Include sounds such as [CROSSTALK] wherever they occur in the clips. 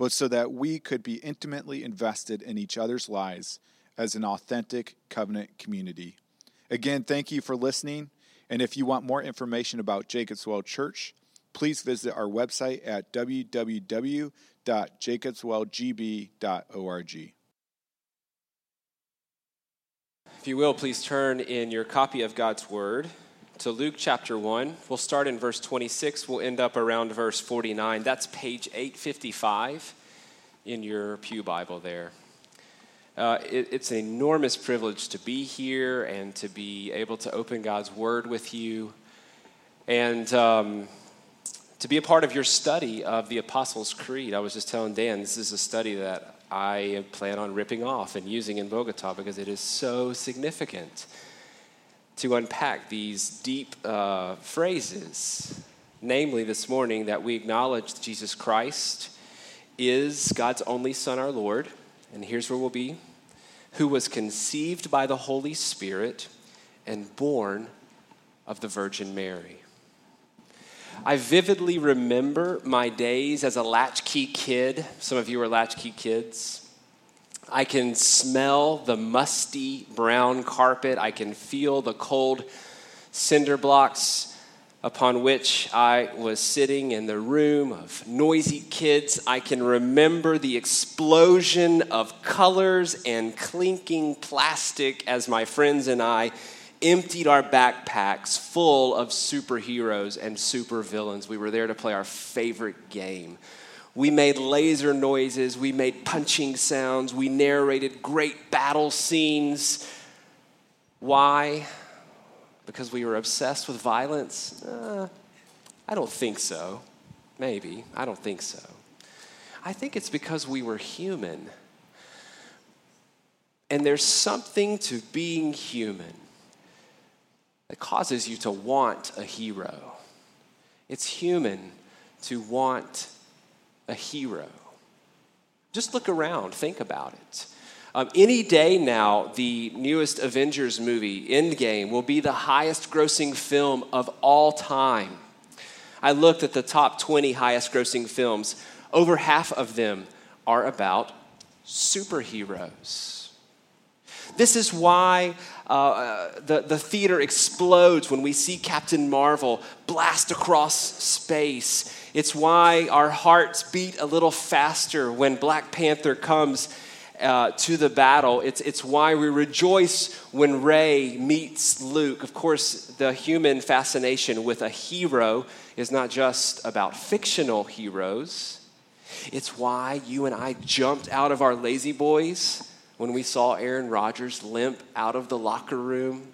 but so that we could be intimately invested in each other's lives as an authentic covenant community. Again, thank you for listening. And if you want more information about Jacob's Well Church, please visit our website at www.jacobswellgb.org. If you will, please turn in your copy of God's Word to Luke chapter 1. We'll start in verse 26. We'll end up around verse 49. That's page 855 in your Pew Bible there. Uh, it, it's an enormous privilege to be here and to be able to open God's Word with you and um, to be a part of your study of the Apostles' Creed. I was just telling Dan, this is a study that I plan on ripping off and using in Bogota because it is so significant to unpack these deep uh, phrases. Namely, this morning, that we acknowledge Jesus Christ is God's only Son, our Lord. And here's where we'll be who was conceived by the Holy Spirit and born of the Virgin Mary. I vividly remember my days as a latchkey kid. Some of you are latchkey kids. I can smell the musty brown carpet. I can feel the cold cinder blocks upon which I was sitting in the room of noisy kids. I can remember the explosion of colors and clinking plastic as my friends and I emptied our backpacks full of superheroes and supervillains. We were there to play our favorite game we made laser noises, we made punching sounds, we narrated great battle scenes. Why? Because we were obsessed with violence? Uh, I don't think so. Maybe. I don't think so. I think it's because we were human. And there's something to being human that causes you to want a hero. It's human to want a hero. Just look around, think about it. Um, any day now, the newest Avengers movie, Endgame, will be the highest grossing film of all time. I looked at the top 20 highest grossing films. Over half of them are about superheroes. This is why uh, uh the, the theater explodes when we see Captain Marvel blast across space it's why our hearts beat a little faster when Black Panther comes uh, to the battle. It's, it's why we rejoice when Rey meets Luke. Of course, the human fascination with a hero is not just about fictional heroes. It's why you and I jumped out of our La-Z-Boys when we saw Aaron Rodgers limp out of the locker room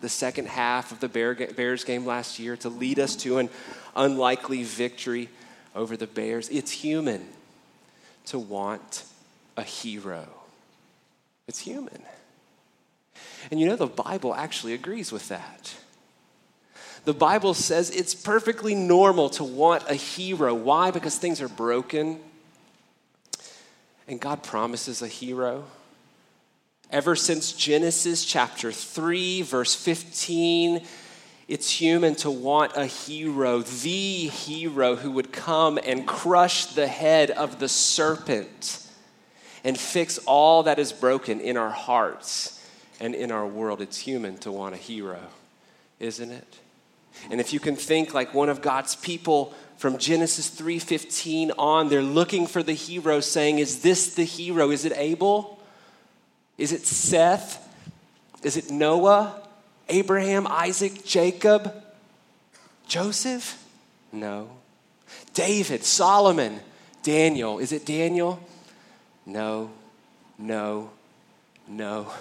the second half of the Bears game last year to lead us to an unlikely victory over the Bears. It's human to want a hero. It's human. And you know, the Bible actually agrees with that. The Bible says it's perfectly normal to want a hero. Why? Because things are broken. And God promises a hero. Ever since Genesis chapter 3, verse 15, it's human to want a hero, the hero who would come and crush the head of the serpent and fix all that is broken in our hearts and in our world. It's human to want a hero, isn't it? And if you can think like one of God's people from Genesis 3:15 on, they're looking for the hero saying, "Is this the hero? Is it Abel?" Is it Seth? Is it Noah? Abraham, Isaac, Jacob? Joseph? No. David, Solomon, Daniel. Is it Daniel? No, no, no.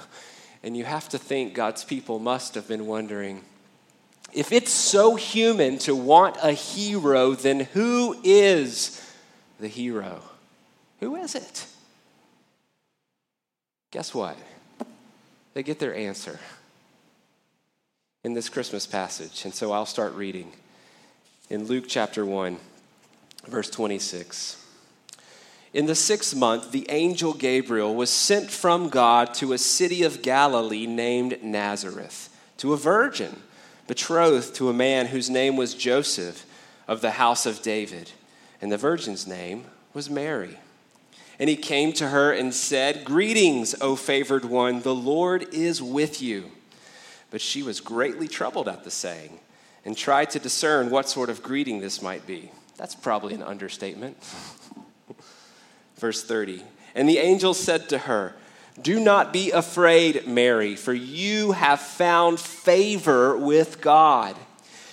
And you have to think God's people must have been wondering if it's so human to want a hero, then who is the hero? Who is it? Guess what? They get their answer in this Christmas passage. And so I'll start reading in Luke chapter 1, verse 26. In the sixth month, the angel Gabriel was sent from God to a city of Galilee named Nazareth, to a virgin betrothed to a man whose name was Joseph of the house of David. And the virgin's name was Mary. And he came to her and said, Greetings, O favored one, the Lord is with you. But she was greatly troubled at the saying and tried to discern what sort of greeting this might be. That's probably an understatement. [LAUGHS] Verse 30 And the angel said to her, Do not be afraid, Mary, for you have found favor with God.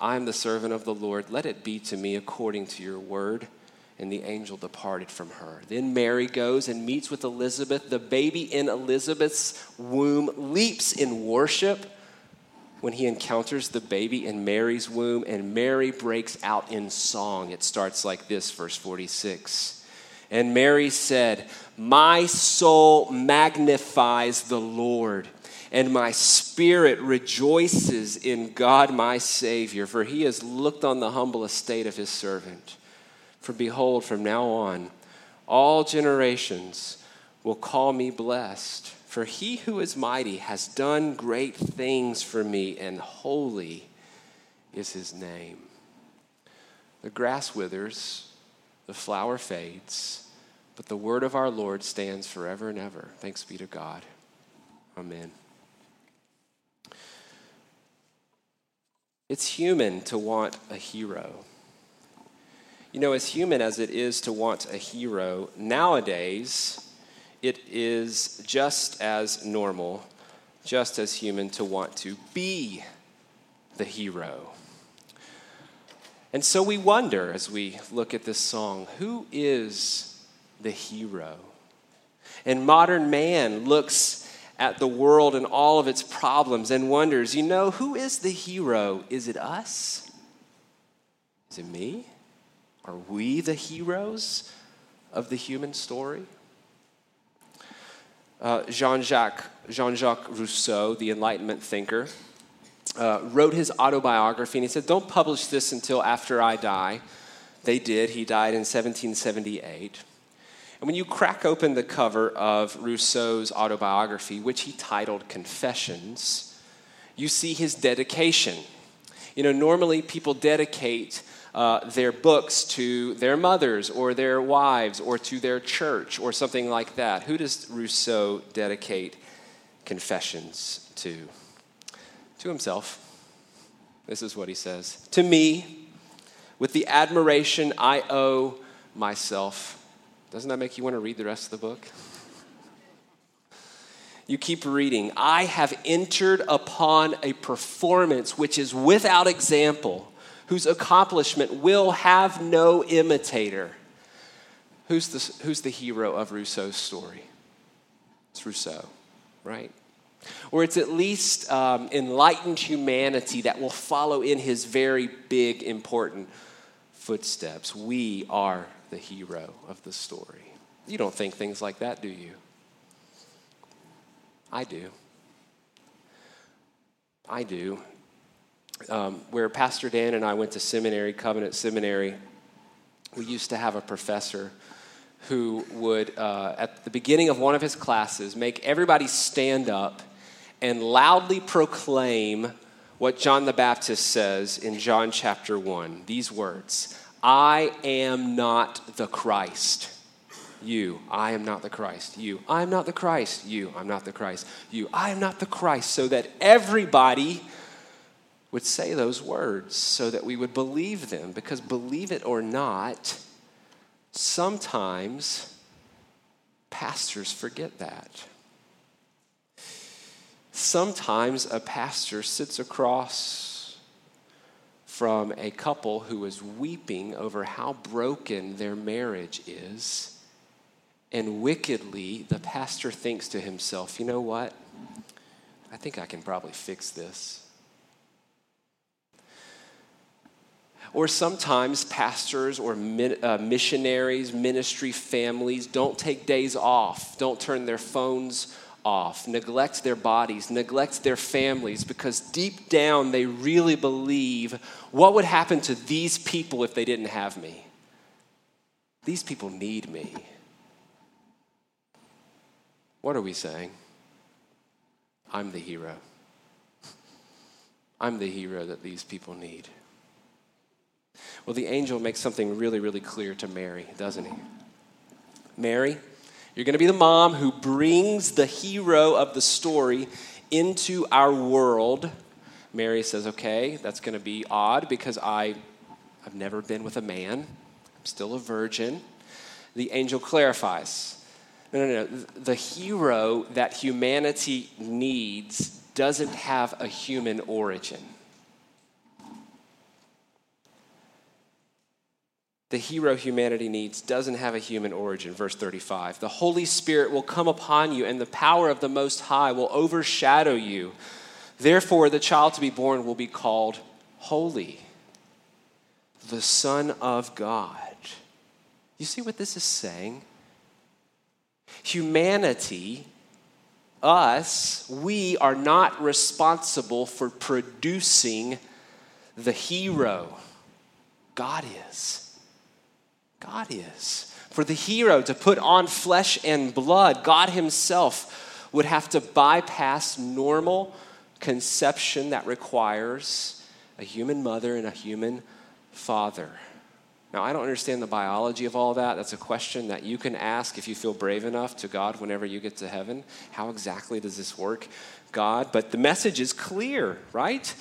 I am the servant of the Lord. Let it be to me according to your word. And the angel departed from her. Then Mary goes and meets with Elizabeth. The baby in Elizabeth's womb leaps in worship when he encounters the baby in Mary's womb, and Mary breaks out in song. It starts like this, verse 46. And Mary said, My soul magnifies the Lord and my spirit rejoices in God my Savior, for he has looked on the humble estate of his servant. For behold, from now on, all generations will call me blessed, for he who is mighty has done great things for me, and holy is his name. The grass withers, the flower fades, but the word of our Lord stands forever and ever. Thanks be to God. Amen. It's human to want a hero. You know, as human as it is to want a hero, nowadays it is just as normal, just as human to want to be the hero. And so we wonder as we look at this song who is the hero? And modern man looks at the world and all of its problems and wonders, you know, who is the hero? Is it us? Is it me? Are we the heroes of the human story? Uh, Jean-Jacques, Jean-Jacques Rousseau, the Enlightenment thinker, uh, wrote his autobiography and he said, Don't publish this until after I die. They did. He died in 1778. And when you crack open the cover of Rousseau's autobiography, which he titled Confessions, you see his dedication. You know, normally people dedicate uh, their books to their mothers or their wives or to their church or something like that. Who does Rousseau dedicate Confessions to? To himself. This is what he says To me, with the admiration I owe myself doesn't that make you want to read the rest of the book? You keep reading. I have entered upon a performance which is without example, whose accomplishment will have no imitator. Who's the, who's the hero of Rousseau's story? It's Rousseau, right? Or it's at least um, enlightened humanity that will follow in his very big, important footsteps. We are the hero of the story. You don't think things like that, do you? I do. I do. Um, where Pastor Dan and I went to seminary, Covenant Seminary, we used to have a professor who would, uh, at the beginning of one of his classes, make everybody stand up and loudly proclaim what John the Baptist says in John chapter 1 these words I am not the Christ. You, I am not the Christ. You, I am not the Christ. You, I'm not the Christ. You, I am not the Christ. So that everybody would say those words, so that we would believe them. Because believe it or not, sometimes pastors forget that. Sometimes a pastor sits across from a couple who is weeping over how broken their marriage is. And wickedly, the pastor thinks to himself, you know what? I think I can probably fix this. Or sometimes pastors or uh, missionaries, ministry families don't take days off, don't turn their phones off, neglect their bodies, neglect their families, because deep down they really believe what would happen to these people if they didn't have me? These people need me. What are we saying? I'm the hero. I'm the hero that these people need. Well, the angel makes something really, really clear to Mary, doesn't he? Mary, you're going to be the mom who brings the hero of the story into our world. Mary says, Okay, that's going to be odd because I, I've never been with a man, I'm still a virgin. The angel clarifies no, no, no. The hero that humanity needs doesn't have a human origin. The hero humanity needs doesn't have a human origin. Verse 35 The Holy Spirit will come upon you, and the power of the Most High will overshadow you. Therefore, the child to be born will be called Holy, the Son of God. You see what this is saying? Humanity, us, we are not responsible for producing the hero. God is. God is. For the hero to put on flesh and blood, God Himself would have to bypass normal conception that requires a human mother and a human father. Now, I don't understand the biology of all that. That's a question that you can ask if you feel brave enough to God whenever you get to heaven. How exactly does this work, God? But the message is clear, right?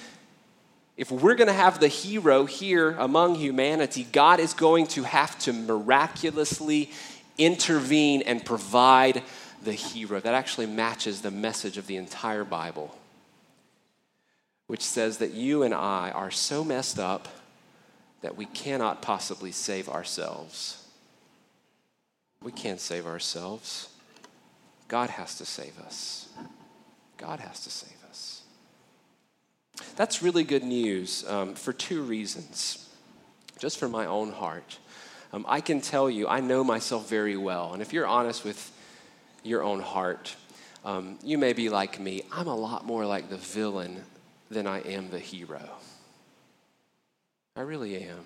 If we're going to have the hero here among humanity, God is going to have to miraculously intervene and provide the hero. That actually matches the message of the entire Bible, which says that you and I are so messed up that we cannot possibly save ourselves. We can't save ourselves. God has to save us. God has to save us. That's really good news um, for two reasons. Just for my own heart. Um, I can tell you, I know myself very well. And if you're honest with your own heart, um, you may be like me. I'm a lot more like the villain than I am the hero. I really am.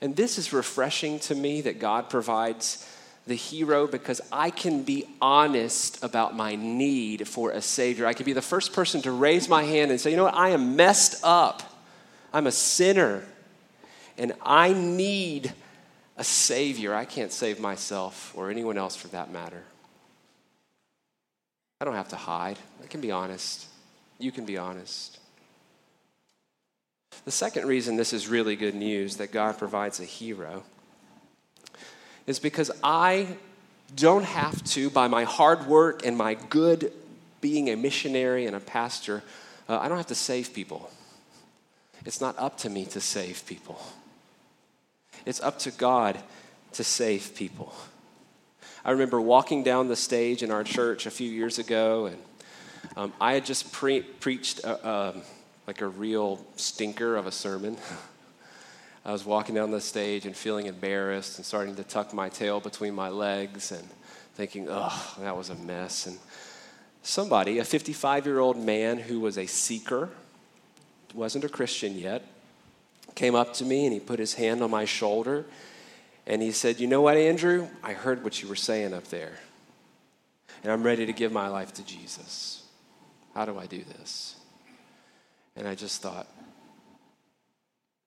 And this is refreshing to me that God provides the hero because I can be honest about my need for a Savior. I can be the first person to raise my hand and say, you know what, I am messed up. I'm a sinner. And I need a Savior. I can't save myself or anyone else for that matter. I don't have to hide. I can be honest. You can be honest. The second reason this is really good news that God provides a hero is because I don't have to, by my hard work and my good being a missionary and a pastor, uh, I don't have to save people. It's not up to me to save people, it's up to God to save people. I remember walking down the stage in our church a few years ago, and um, I had just pre- preached a, um, like a real stinker of a sermon. [LAUGHS] I was walking down the stage and feeling embarrassed and starting to tuck my tail between my legs and thinking, oh, that was a mess. And somebody, a 55 year old man who was a seeker, wasn't a Christian yet, came up to me and he put his hand on my shoulder and he said, You know what, Andrew? I heard what you were saying up there, and I'm ready to give my life to Jesus. How do I do this? And I just thought,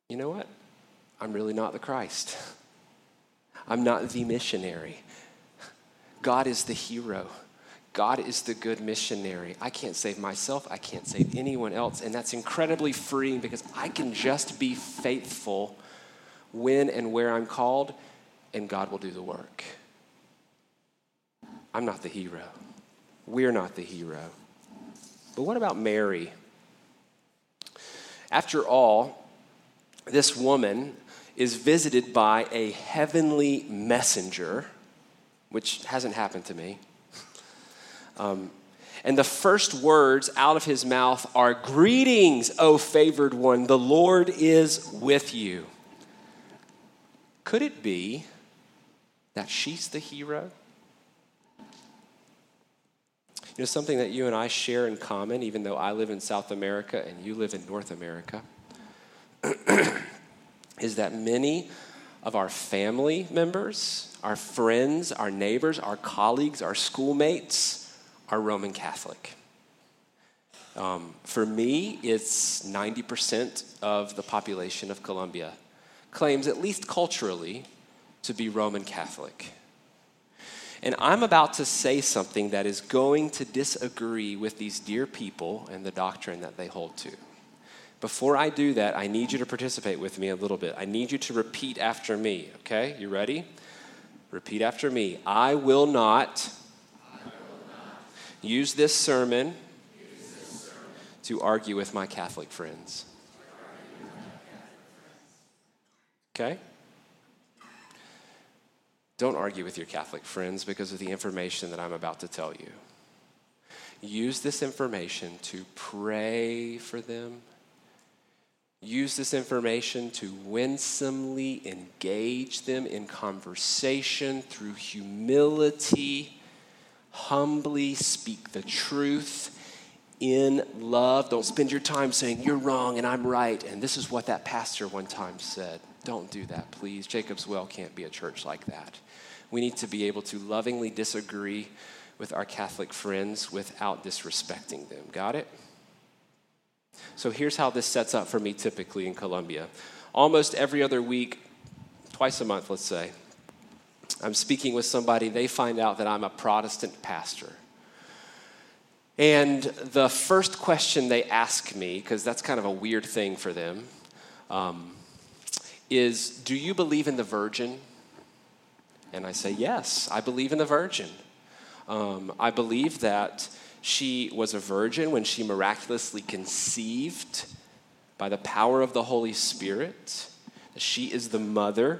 you know what? I'm really not the Christ. I'm not the missionary. God is the hero. God is the good missionary. I can't save myself. I can't save anyone else. And that's incredibly freeing because I can just be faithful when and where I'm called, and God will do the work. I'm not the hero. We're not the hero. But what about Mary? After all, this woman is visited by a heavenly messenger, which hasn't happened to me. Um, and the first words out of his mouth are Greetings, O favored one, the Lord is with you. Could it be that she's the hero? You know, something that you and I share in common, even though I live in South America and you live in North America, [CLEARS THROAT] is that many of our family members, our friends, our neighbors, our colleagues, our schoolmates are Roman Catholic. Um, for me, it's 90% of the population of Colombia claims, at least culturally, to be Roman Catholic. And I'm about to say something that is going to disagree with these dear people and the doctrine that they hold to. Before I do that, I need you to participate with me a little bit. I need you to repeat after me, okay? You ready? Repeat after me. I will not, I will not use, this sermon, use this sermon to argue with my Catholic friends. Okay? Don't argue with your Catholic friends because of the information that I'm about to tell you. Use this information to pray for them. Use this information to winsomely engage them in conversation through humility. Humbly speak the truth in love. Don't spend your time saying, You're wrong and I'm right. And this is what that pastor one time said. Don't do that, please. Jacob's Well can't be a church like that. We need to be able to lovingly disagree with our Catholic friends without disrespecting them. Got it? So here's how this sets up for me typically in Colombia. Almost every other week, twice a month, let's say, I'm speaking with somebody, they find out that I'm a Protestant pastor. And the first question they ask me, because that's kind of a weird thing for them, um, is Do you believe in the Virgin? And I say, Yes, I believe in the Virgin. Um, I believe that she was a virgin when she miraculously conceived by the power of the Holy Spirit. She is the mother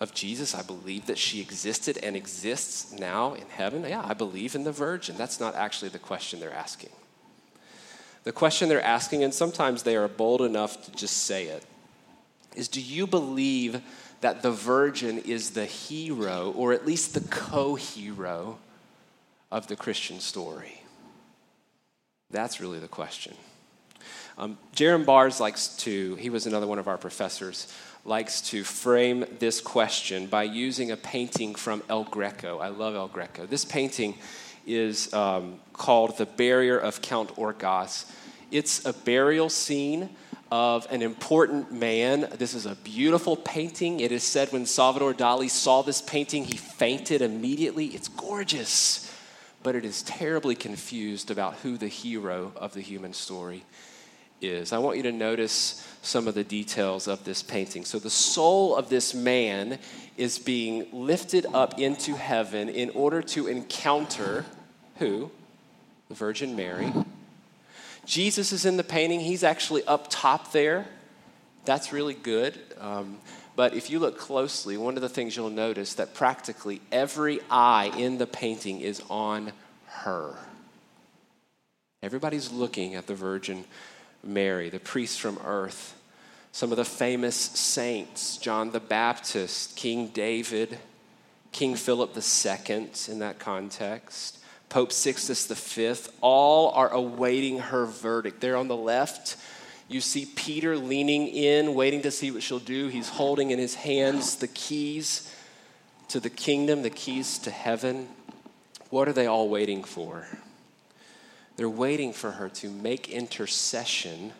of Jesus. I believe that she existed and exists now in heaven. Yeah, I believe in the virgin. That's not actually the question they're asking. The question they're asking, and sometimes they are bold enough to just say it, is do you believe that the virgin is the hero, or at least the co hero, of the Christian story? That's really the question. Um, Jerram Barrs likes to, he was another one of our professors, likes to frame this question by using a painting from El Greco. I love El Greco. This painting is um, called The Burial of Count Orgaz. It's a burial scene of an important man. This is a beautiful painting. It is said when Salvador Dali saw this painting, he fainted immediately. It's gorgeous, but it is terribly confused about who the hero of the human story is. I want you to notice some of the details of this painting. So, the soul of this man is being lifted up into heaven in order to encounter who? The Virgin Mary Jesus is in the painting. He's actually up top there. That's really good. Um, but if you look closely, one of the things you'll notice that practically every eye in the painting is on her. Everybody's looking at the Virgin Mary, the priest from earth, some of the famous saints, John the Baptist, King David, King Philip II in that context. Pope Sixtus V, all are awaiting her verdict. There on the left, you see Peter leaning in, waiting to see what she'll do. He's holding in his hands the keys to the kingdom, the keys to heaven. What are they all waiting for? They're waiting for her to make intercession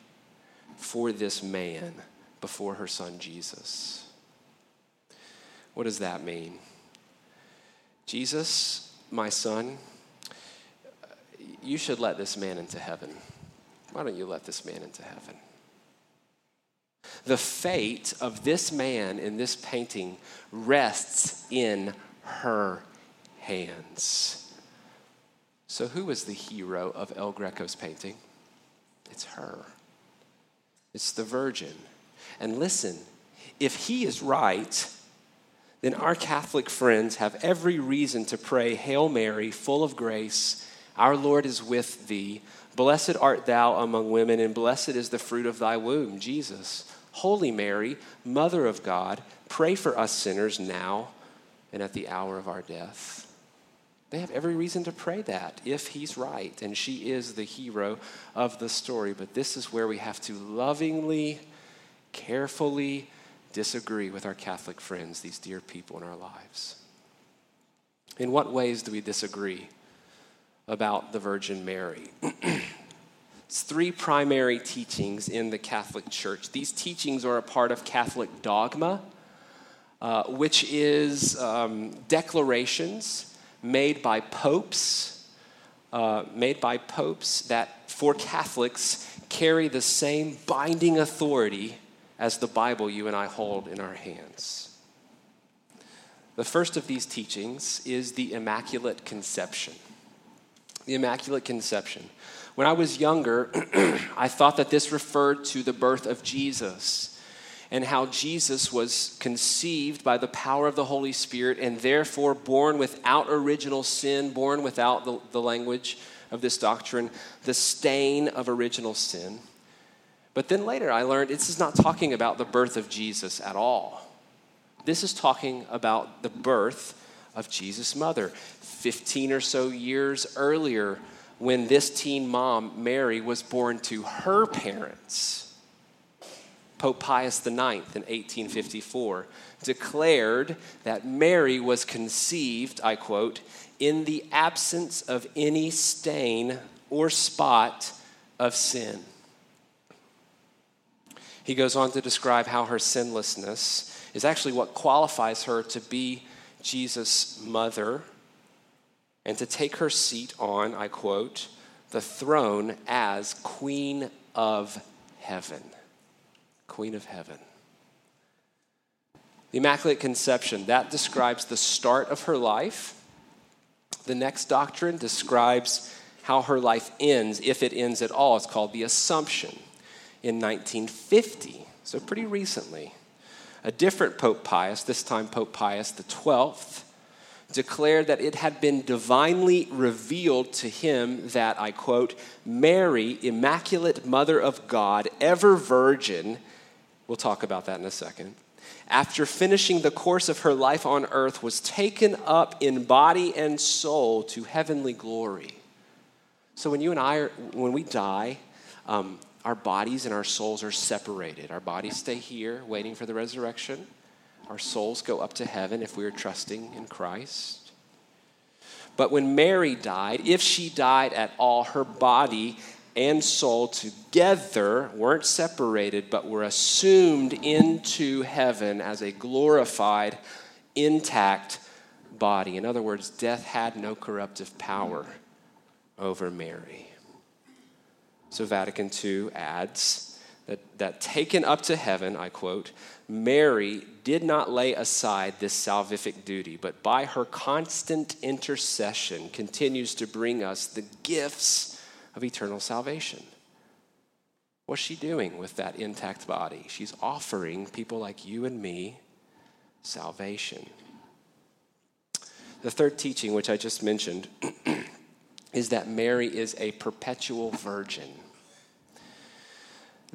for this man before her son Jesus. What does that mean? Jesus, my son, you should let this man into heaven. Why don't you let this man into heaven? The fate of this man in this painting rests in her hands. So, who is the hero of El Greco's painting? It's her. It's the virgin. And listen, if he is right, then our Catholic friends have every reason to pray, Hail Mary, full of grace, our Lord is with thee. Blessed art thou among women, and blessed is the fruit of thy womb, Jesus. Holy Mary, Mother of God, pray for us sinners now and at the hour of our death. They have every reason to pray that if he's right, and she is the hero of the story. But this is where we have to lovingly, carefully disagree with our Catholic friends, these dear people in our lives. In what ways do we disagree about the Virgin Mary? it's three primary teachings in the Catholic Church. These teachings are a part of Catholic dogma, uh, which is um, declarations made by popes, uh, made by popes that for Catholics carry the same binding authority as the Bible you and I hold in our hands. The first of these teachings is the Immaculate Conception. The Immaculate Conception. When I was younger, [CLEARS THROAT] I thought that this referred to the birth of Jesus and how Jesus was conceived by the power of the Holy Spirit and therefore born without original sin, born without the, the language of this doctrine, the stain of original sin. But then later I learned this is not talking about the birth of Jesus at all. This is talking about the birth of Jesus' mother. 15 or so years earlier, when this teen mom, Mary, was born to her parents Pope Pius IX in 1854 declared that Mary was conceived, I quote, in the absence of any stain or spot of sin. He goes on to describe how her sinlessness is actually what qualifies her to be Jesus' mother and to take her seat on, I quote, the throne as Queen of Heaven. Queen of Heaven. The Immaculate Conception, that describes the start of her life. The next doctrine describes how her life ends, if it ends at all. It's called the Assumption in 1950, so pretty recently. A different Pope Pius, this time Pope Pius XII, declared that it had been divinely revealed to him that, I quote, Mary, Immaculate Mother of God, ever virgin, We'll talk about that in a second. After finishing the course of her life on earth, was taken up in body and soul to heavenly glory. So when you and I, are, when we die, um, our bodies and our souls are separated. Our bodies stay here waiting for the resurrection. Our souls go up to heaven if we are trusting in Christ. But when Mary died, if she died at all, her body and soul together weren't separated, but were assumed into heaven as a glorified, intact body. In other words, death had no corruptive power over Mary. So Vatican II adds that, that taken up to heaven, I quote, Mary did not lay aside this salvific duty, but by her constant intercession continues to bring us the gifts of eternal salvation. What's she doing with that intact body? She's offering people like you and me salvation. The third teaching, which I just mentioned, [CLEARS THROAT] is that Mary is a perpetual virgin.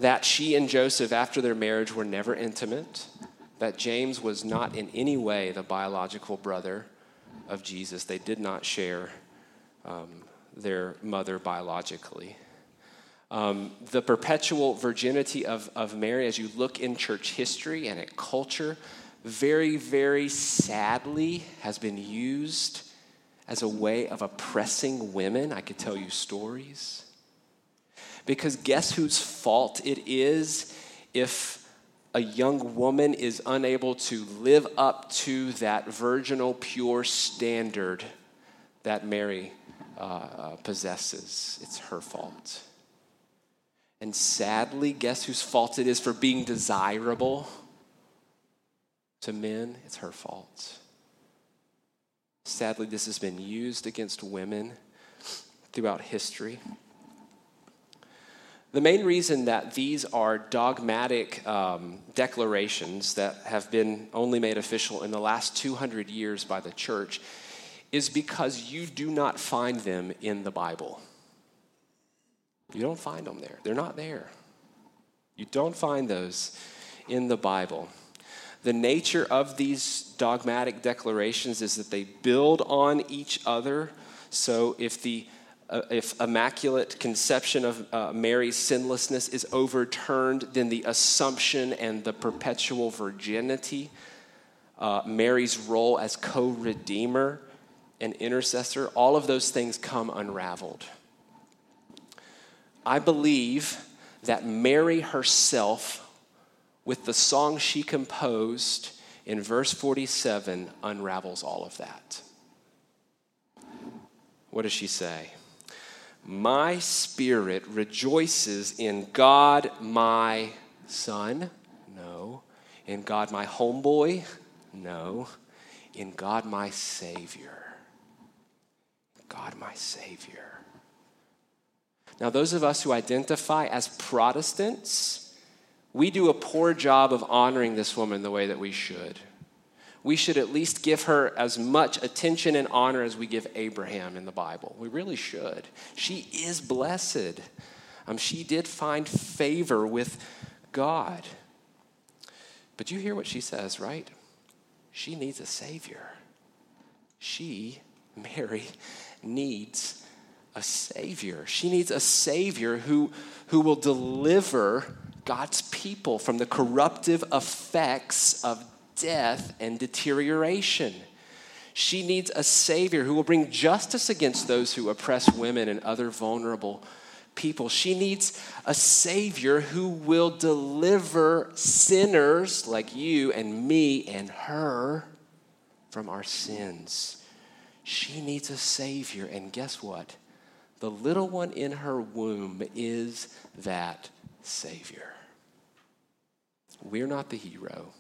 That she and Joseph, after their marriage, were never intimate. That James was not in any way the biological brother of Jesus. They did not share um, their mother biologically. Um, the perpetual virginity of, of Mary, as you look in church history and at culture, very, very sadly has been used as a way of oppressing women, I could tell you stories. Because guess whose fault it is if a young woman is unable to live up to that virginal, pure standard that Mary uh, uh, possesses? It's her fault. And sadly, guess whose fault it is for being desirable to men? It's her fault. Sadly, this has been used against women throughout history. The main reason that these are dogmatic um, declarations that have been only made official in the last 200 years by the church is because you do not find them in the Bible. You don't find them there, they're not there. You don't find those in the Bible. The nature of these dogmatic declarations is that they build on each other. So if the if immaculate conception of uh, Mary's sinlessness is overturned, then the assumption and the perpetual virginity, uh, Mary's role as co redeemer and intercessor, all of those things come unraveled. I believe that Mary herself, with the song she composed in verse 47, unravels all of that. What does she say? My spirit rejoices in God my son. No. In God my homeboy. No. In God my Savior. God my Savior. Now, those of us who identify as Protestants, we do a poor job of honoring this woman the way that we should we should at least give her as much attention and honor as we give Abraham in the Bible. We really should. She is blessed. Um, she did find favor with God. But you hear what she says, right? She needs a Savior. She, Mary, needs a Savior. She needs a Savior who, who will deliver God's people from the corruptive effects of death and deterioration. She needs a Savior who will bring justice against those who oppress women and other vulnerable people. She needs a Savior who will deliver sinners like you and me and her from our sins. She needs a Savior, and guess what? The little one in her womb is that Savior. We're not the hero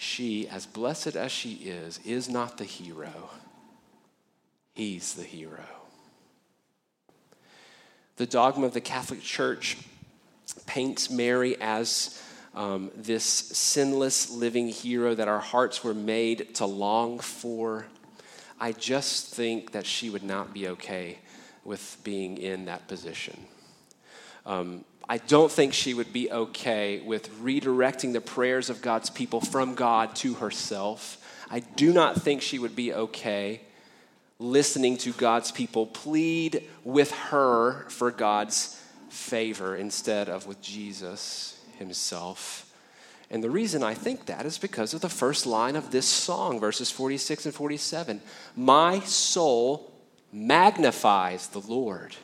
she, as blessed as she is, is not the hero. He's the hero. The dogma of the Catholic Church paints Mary as um, this sinless living hero that our hearts were made to long for. I just think that she would not be okay with being in that position. Um, I don't think she would be okay with redirecting the prayers of God's people from God to herself. I do not think she would be okay listening to God's people plead with her for God's favor instead of with Jesus himself. And the reason I think that is because of the first line of this song, verses 46 and 47. My soul magnifies the Lord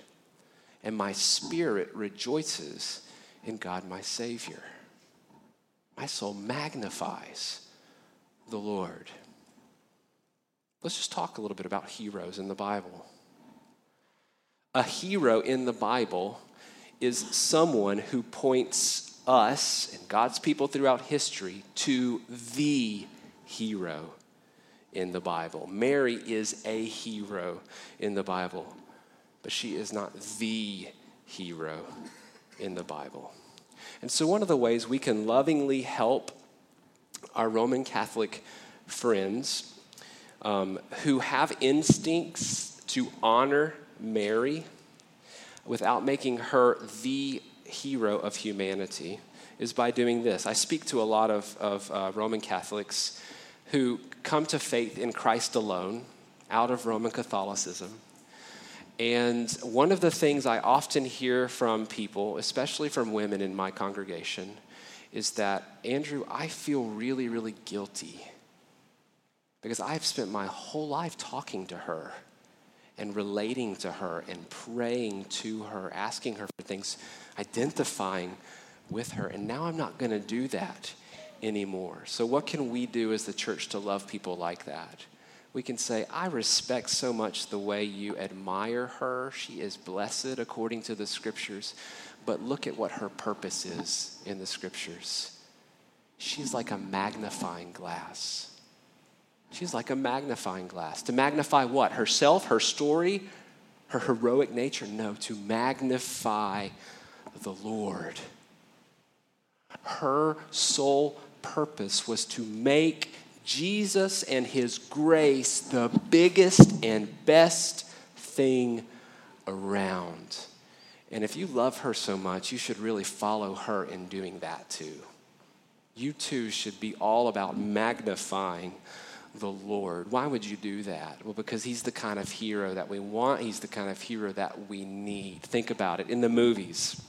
and my spirit rejoices in God my Savior. My soul magnifies the Lord. Let's just talk a little bit about heroes in the Bible. A hero in the Bible is someone who points us and God's people throughout history to the hero in the Bible. Mary is a hero in the Bible but she is not the hero in the Bible. And so, one of the ways we can lovingly help our Roman Catholic friends um, who have instincts to honor Mary without making her the hero of humanity is by doing this. I speak to a lot of, of uh, Roman Catholics who come to faith in Christ alone out of Roman Catholicism and one of the things I often hear from people, especially from women in my congregation, is that, Andrew, I feel really, really guilty Because I've spent my whole life talking to her and relating to her and praying to her, asking her for things, identifying with her. And now I'm not going to do that anymore. So, what can we do as the church to love people like that? We can say, I respect so much the way you admire her. She is blessed according to the scriptures. But look at what her purpose is in the scriptures. She's like a magnifying glass. She's like a magnifying glass. To magnify what? Herself, her story, her heroic nature? No, to magnify the Lord. Her sole purpose was to make Jesus and his grace the biggest and best thing around. And if you love her so much, you should really follow her in doing that too. You too should be all about magnifying the Lord. Why would you do that? Well, because he's the kind of hero that we want, he's the kind of hero that we need. Think about it in the movies.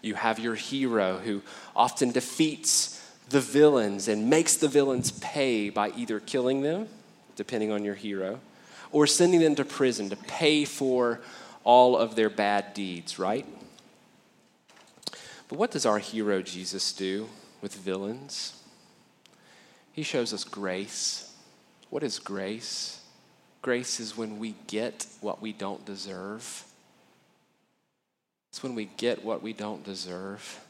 You have your hero who often defeats the villains and makes the villains pay by either killing them, depending on your hero, or sending them to prison to pay for all of their bad deeds, right? But what does our hero Jesus do with villains? He shows us grace. What is grace? Grace is when we get what we don't deserve. It's when we get what we don't deserve.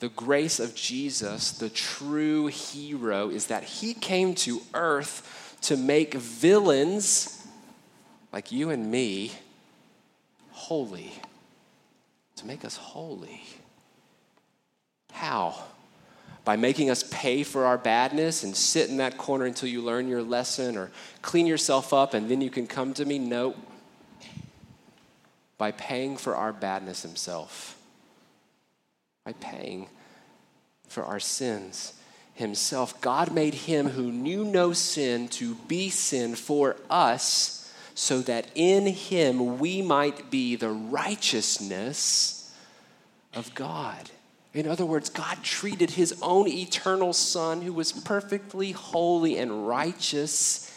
The grace of Jesus, the true hero, is that he came to earth to make villains like you and me holy, to make us holy. How? By making us pay for our badness and sit in that corner until you learn your lesson or clean yourself up and then you can come to me? No. By paying for our badness himself. By paying for our sins himself. God made him who knew no sin to be sin for us so that in him we might be the righteousness of God. In other words, God treated his own eternal Son, who was perfectly holy and righteous,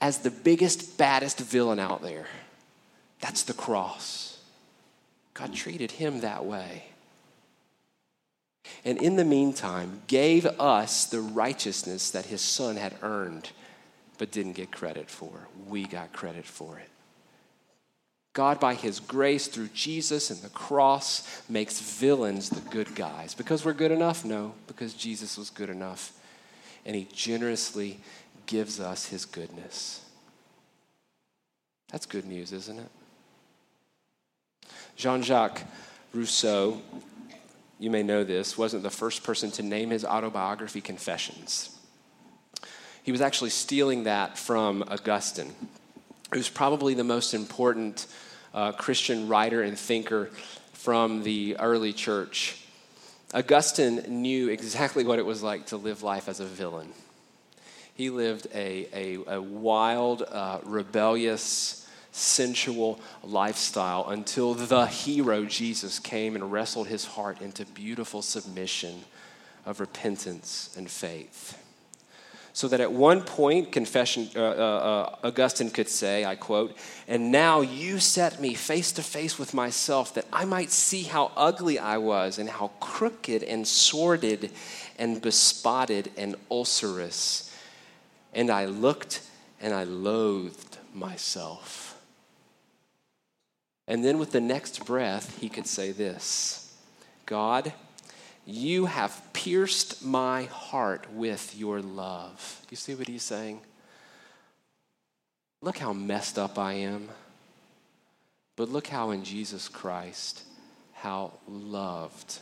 as the biggest, baddest villain out there. That's the cross. God treated him that way. And in the meantime, gave us the righteousness that his Son had earned but didn't get credit for. We got credit for it. God, by His grace through Jesus and the cross, makes villains the good guys. Because we're good enough? No, because Jesus was good enough. And He generously gives us His goodness. That's good news, isn't it? Jean Jacques Rousseau, you may know this, wasn't the first person to name his autobiography Confessions. He was actually stealing that from Augustine, who's probably the most important uh, Christian writer and thinker from the early church. Augustine knew exactly what it was like to live life as a villain. He lived a, a, a wild, uh, rebellious, sensual lifestyle until the hero Jesus came and wrestled his heart into beautiful submission of repentance and faith so that at one point, confession, uh, uh, uh, Augustine could say, I quote, and now you set me face to face with myself that I might see how ugly I was and how crooked and sordid and bespotted and ulcerous. And I looked and I loathed myself. And then with the next breath, he could say this God, you have pierced my heart with your love. You see what he's saying? Look how messed up I am. But look how in Jesus Christ, how loved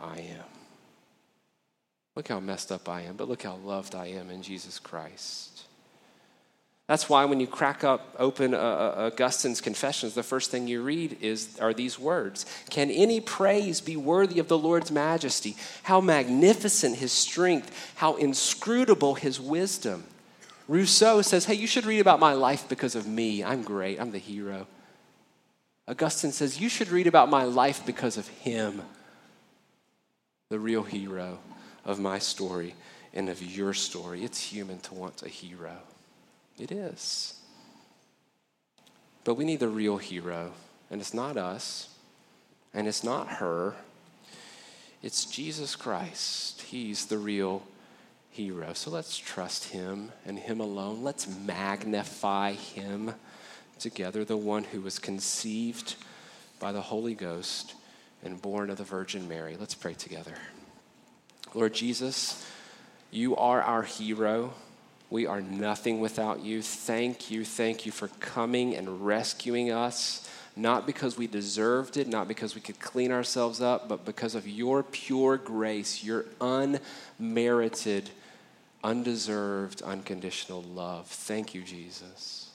I am. Look how messed up I am, but look how loved I am in Jesus Christ. That's why when you crack up open uh, uh, Augustine's Confessions, the first thing you read is are these words: "Can any praise be worthy of the Lord's majesty? How magnificent His strength! How inscrutable His wisdom!" Rousseau says, "Hey, you should read about my life because of me. I'm great. I'm the hero." Augustine says, "You should read about my life because of Him, the real hero of my story." and of your story. It's human to want a hero. It is. But we need the real hero, and it's not us, and it's not her. It's Jesus Christ. He's the real hero. So let's trust him and him alone. Let's magnify him together, the one who was conceived by the Holy Ghost and born of the Virgin Mary. Let's pray together. Lord Jesus, you are our hero. We are nothing without you. Thank you, thank you for coming and rescuing us, not because we deserved it, not because we could clean ourselves up, but because of your pure grace, your unmerited, undeserved, unconditional love. Thank you, Jesus.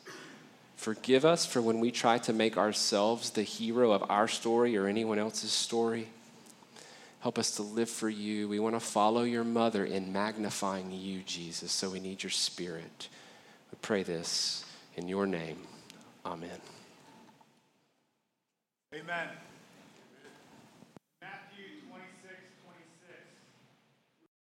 Forgive us for when we try to make ourselves the hero of our story or anyone else's story. Help us to live for you. We want to follow your mother in magnifying you, Jesus. So we need your spirit. We pray this in your name. Amen. Amen.